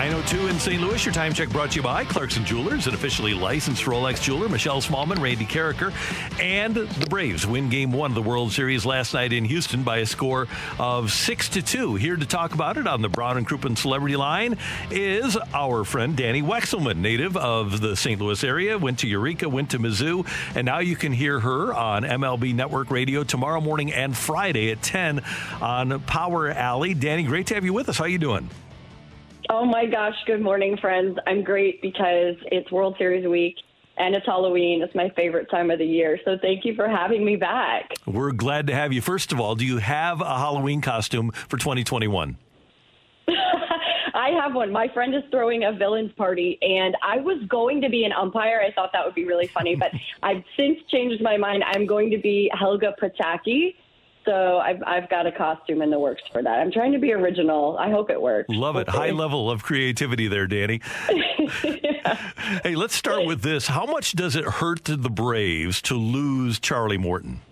902 in St. Louis. Your time check brought to you by Clarkson Jewelers, an officially licensed Rolex jeweler. Michelle Smallman, Randy Karraker, and the Braves win Game One of the World Series last night in Houston by a score of six to two. Here to talk about it on the Brown and Crouppen Celebrity Line is our friend Dani Wexelman, native of the St. Louis area. Went to Eureka, went to Mizzou, and now you can hear her on MLB Network Radio tomorrow morning and Friday at 10 on Power Alley. Dani, great to have you with us. How you doing? Oh my gosh, good morning, friends. I'm great because it's World Series week and it's Halloween. It's my favorite time of the year. So thank you for having me back. We're glad to have you. First of all, do you have a Halloween costume for 2021? I have one. My friend is throwing a villains party, and I was going to be an umpire. I thought that would be really funny, but I've since changed my mind. I'm going to be Helga Pataki so I've, I've got a costume in the works for that. I'm trying to be original. I hope it works. Love it. High level of creativity there, Dani. yeah. Hey, let's start with this. How much does it hurt the Braves to lose Charlie Morton?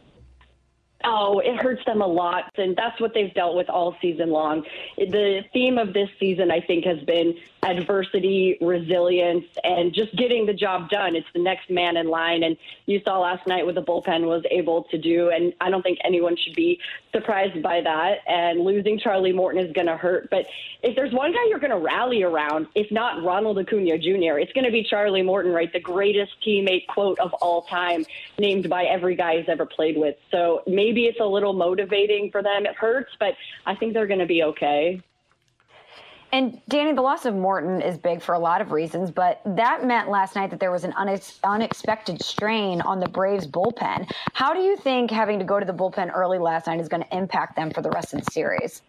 Oh, it hurts them a lot, and that's what they've dealt with all season long. The theme of this season, I think, has been adversity, resilience, and just getting the job done. It's the next man in line, and you saw last night what the bullpen was able to do, and I don't think anyone should be surprised by that. And losing Charlie Morton is going to hurt, but if there's one guy you're going to rally around, if not Ronald Acuna Jr., it's going to be Charlie Morton, right? The greatest teammate quote of all time, named by every guy he's ever played with. So maybe it's a little motivating for them. It hurts, but I think they're going to be okay. And Dani, the loss of Morton is big for a lot of reasons, but that meant last night that there was an unex- unexpected strain on the Braves bullpen. How do you think having to go to the bullpen early last night is going to impact them for the rest of the series?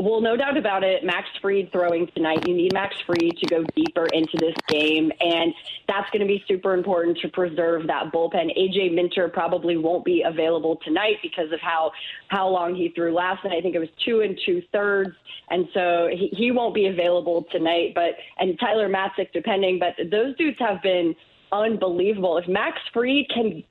Well, no doubt about it. Max Fried throwing tonight. You need Max Fried to go deeper into this game, and that's going to be super important to preserve that bullpen. AJ Minter probably won't be available tonight because of how how long he threw last night. I think it was two and two thirds, and so he, he won't be available tonight. But and Tyler Matzek, depending. But those dudes have been unbelievable. If Max Fried can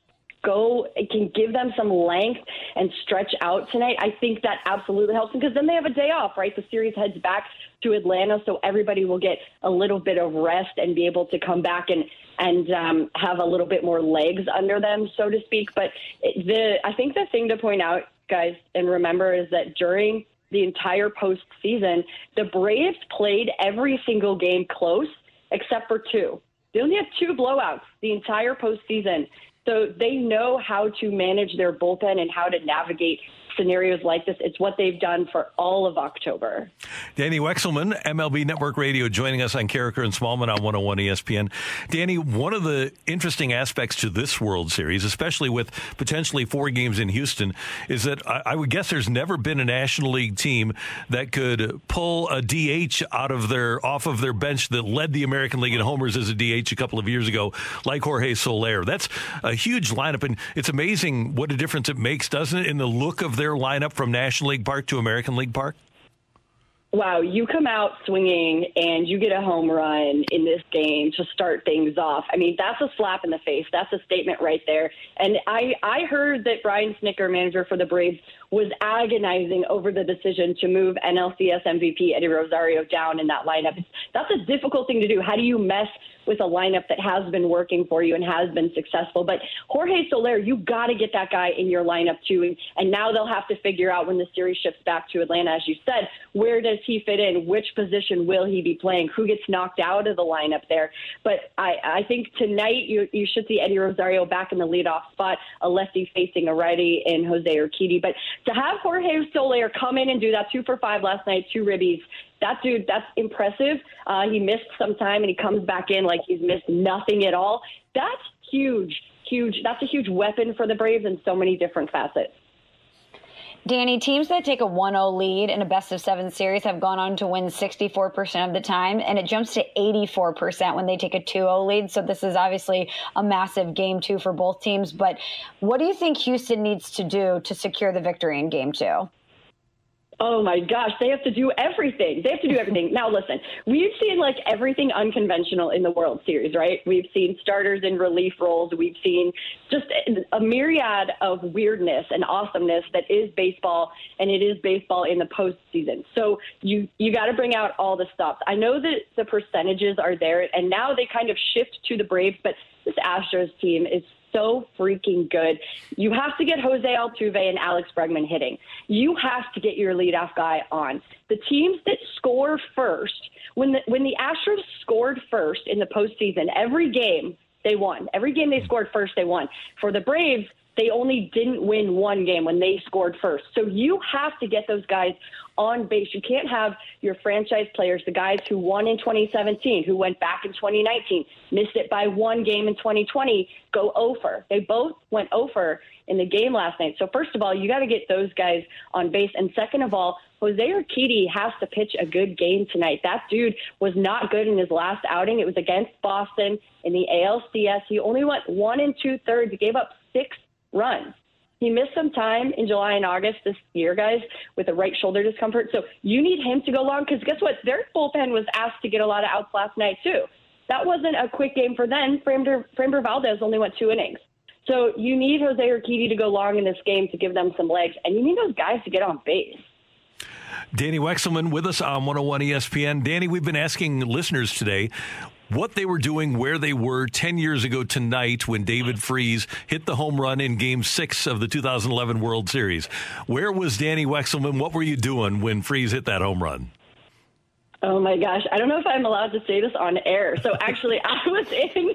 go, it can give them some length and stretch out tonight, I think that absolutely helps them because then they have a day off, right? The series heads back to Atlanta, so everybody will get a little bit of rest and be able to come back and and um, have a little bit more legs under them, so to speak. But the I think the thing to point out, guys, and remember is that during the entire postseason, the Braves played every single game close except for two. They only had two blowouts the entire postseason. So they know how to manage their bullpen and how to navigate scenarios like this. It's what they've done for all of October. Dani Wexelman, MLB Network Radio, joining us on Karraker and Smallman on 101 ESPN. Dani, one of the interesting aspects to this World Series, especially with potentially four games in Houston, is that I would guess there's never been a National League team that could pull a DH out of their off of their bench that led the American League in homers as a DH a couple of years ago, like Jorge Soler. That's a huge lineup, and it's amazing what a difference it makes, doesn't it, in the look of their lineup from National League Park to American League Park? Wow, you come out swinging and you get a home run in this game to start things off. I mean, that's a slap in the face. That's a statement right there. And I, I heard that Brian Snitker, manager for the Braves, was agonizing over the decision to move NLCS MVP Eddie Rosario down in that lineup. That's a difficult thing to do. How do you mess with a lineup that has been working for you and has been successful. But Jorge Soler, you got to get that guy in your lineup too. And, and now they'll have to figure out when the series shifts back to Atlanta, as you said, where does he fit in? Which position will he be playing? Who gets knocked out of the lineup there? But I, I think tonight you, you should see Eddie Rosario back in the leadoff spot, a lefty facing a righty in Jose Urquidy. But to have Jorge Soler come in and do that two for five last night, two ribbies, that dude, that's impressive. Uh, he missed some time and he comes back in like he's missed nothing at all. That's huge, huge. That's a huge weapon for the Braves in so many different facets. Dani, teams that take a 1 0 lead in a best of seven series have gone on to win 64% of the time, and it jumps to 84% when they take a 2 0 lead. So, this is obviously a massive game two for both teams. But what do you think Houston needs to do to secure the victory in game two? Oh my gosh, they have to do everything. They have to do everything. now, listen, we've seen like everything unconventional in the World Series, right? We've seen starters in relief roles. We've seen just a myriad of weirdness and awesomeness that is baseball, and it is baseball in the postseason. So you you got to bring out all the stops. I know that the percentages are there, and now they kind of shift to the Braves, but this Astros team is so freaking good. You have to get Jose Altuve and Alex Bregman hitting. You have to get your leadoff guy on. The teams that score first, when the when the Astros scored first in the postseason, every game they won. Every game they scored first, they won. For the Braves, they only didn't win one game when they scored first. So you have to get those guys on base. You can't have your franchise players, the guys who won in 2017, who went back in 2019, missed it by one game in 2020, go over. They both went over in the game last night. So first of all, you got to get those guys on base, and second of all, Jose Urquidy has to pitch a good game tonight. That dude was not good in his last outing. It was against Boston in the ALCS. He only went one and two thirds. He gave up six runs. He missed some time in July and August this year, guys, with a right shoulder discomfort. So you need him to go long because guess what? Their bullpen was asked to get a lot of outs last night, too. That wasn't a quick game for them. Framber, Framber Valdez only went two innings. So you need Jose Urquidy to go long in this game to give them some legs, and you need those guys to get on base. Dani Wexelman with us on 101 ESPN. Dani, we've been asking listeners today what they were doing, where they were 10 years ago tonight when David Freese hit the home run in game six of the 2011 World Series. Where was Dani Wexelman? What were you doing when Freese hit that home run? Oh my gosh, I don't know if I'm allowed to say this on air. So actually, I was in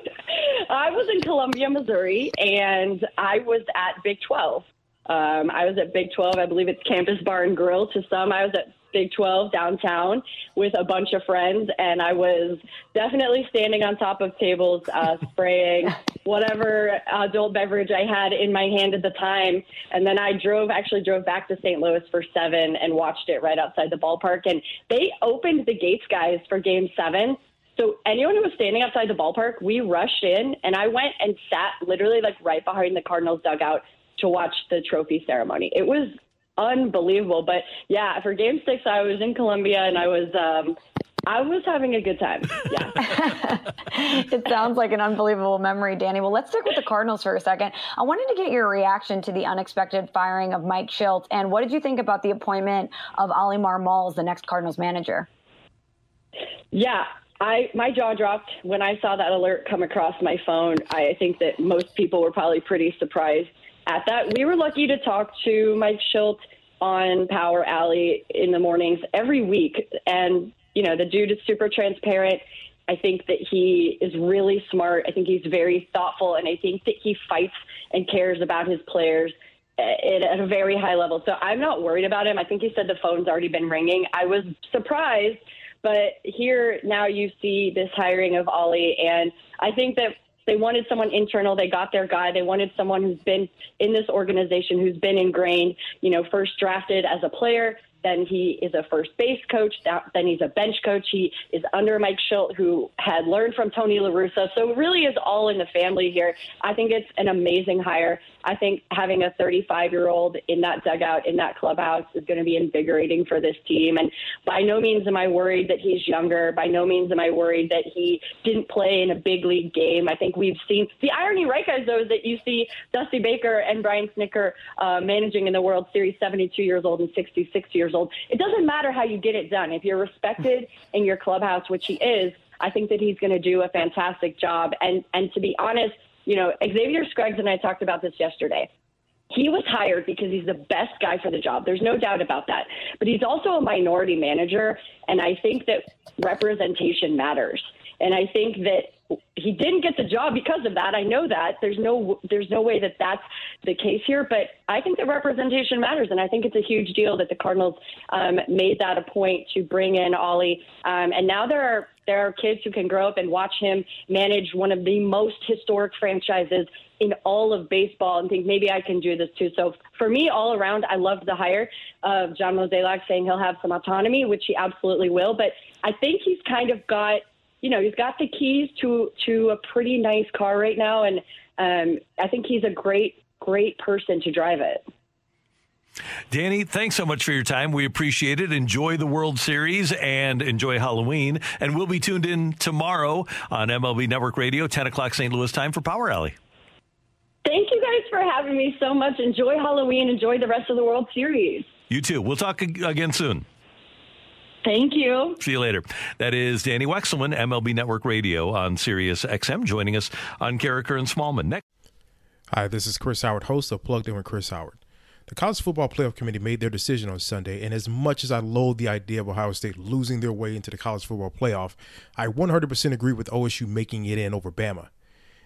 I was in Columbia, Missouri, and I was at Big 12. Um, I was at Big 12. I believe it's Campus Bar and Grill to some. I was at Big 12 downtown with a bunch of friends, and I was definitely standing on top of tables, uh, spraying whatever adult beverage I had in my hand at the time. And then I drove, actually drove back to St. Louis for seven and watched it right outside the ballpark. And they opened the gates, guys, for game seven. So anyone who was standing outside the ballpark, we rushed in, and I went and sat literally like right behind the Cardinals dugout to watch the trophy ceremony. It was unbelievable. But yeah, for game six, I was in Columbia and I was. Um, I was having a good time. Yeah. it sounds like an unbelievable memory, Dani. Well, let's stick with the Cardinals for a second. I wanted to get your reaction to the unexpected firing of Mike Shildt. And what did you think about the appointment of Oli Marmol as the next Cardinals manager? Yeah, I my jaw dropped when I saw that alert come across my phone. I think that most people were probably pretty surprised at that. We were lucky to talk to Mike Shildt on Power Alley in the mornings every week. And, you know, the dude is super transparent. I think that he is really smart. I think he's very thoughtful. And I think that he fights and cares about his players eh, at a very high level. So I'm not worried about him. I think he said the phone's already been ringing. I was surprised, but here now you see this hiring of Oli, And I think that they wanted someone internal. They got their guy. They wanted someone who's been in this organization, who's been ingrained, you know, first drafted as a player, then he is a first base coach. Then he's a bench coach. He is under Mike Shildt, who had learned from Tony La Russa. So it really is all in the family here. I think it's an amazing hire. I think having a 35 year old in that dugout, in that clubhouse, is going to be invigorating for this team. And by no means am I worried that he's younger. By no means am I worried that he didn't play in a big league game. I think we've seen the irony, right, guys, though, is that you see Dusty Baker and Brian Snitker uh, managing in the World Series, 72 years old and 66 years old. It doesn't matter how you get it done. If you're respected in your clubhouse, which he is, I think that he's going to do a fantastic job. And and to be honest, you know, Xavier Scruggs and I talked about this yesterday. He was hired because he's the best guy for the job. There's no doubt about that. But he's also a minority manager, and I think that representation matters. And I think that he didn't get the job because of that. I know that. There's no there's no way that that's the case here, but I think that representation matters, and I think it's a huge deal that the Cardinals um, made that a point to bring in Oli. Um, and now there are there are kids who can grow up and watch him manage one of the most historic franchises in all of baseball and think maybe I can do this too. So for me, all around, I loved the hire of John Mozeliak saying he'll have some autonomy, which he absolutely will. But I think he's kind of got, you know, he's got the keys to to a pretty nice car right now, and um, I think he's a great great person to drive it. Dani, thanks so much for your time. We appreciate it. Enjoy the World Series and enjoy Halloween. And we'll be tuned in tomorrow on MLB Network Radio, 10 o'clock St. Louis time for Power Alley. Thank you guys for having me so much. Enjoy Halloween. Enjoy the rest of the World Series. You too. We'll talk again soon. Thank you. See you later. That is Dani Wexelman, MLB Network Radio on Sirius XM, joining us on Karraker and Smallman. Next. Hi, this is Chris Howard, host of Plugged In with Chris Howard. The College Football Playoff Committee made their decision on Sunday, and as much as I loathe the idea of Ohio State losing their way into the College Football Playoff, I 100% agree with OSU making it in over Bama.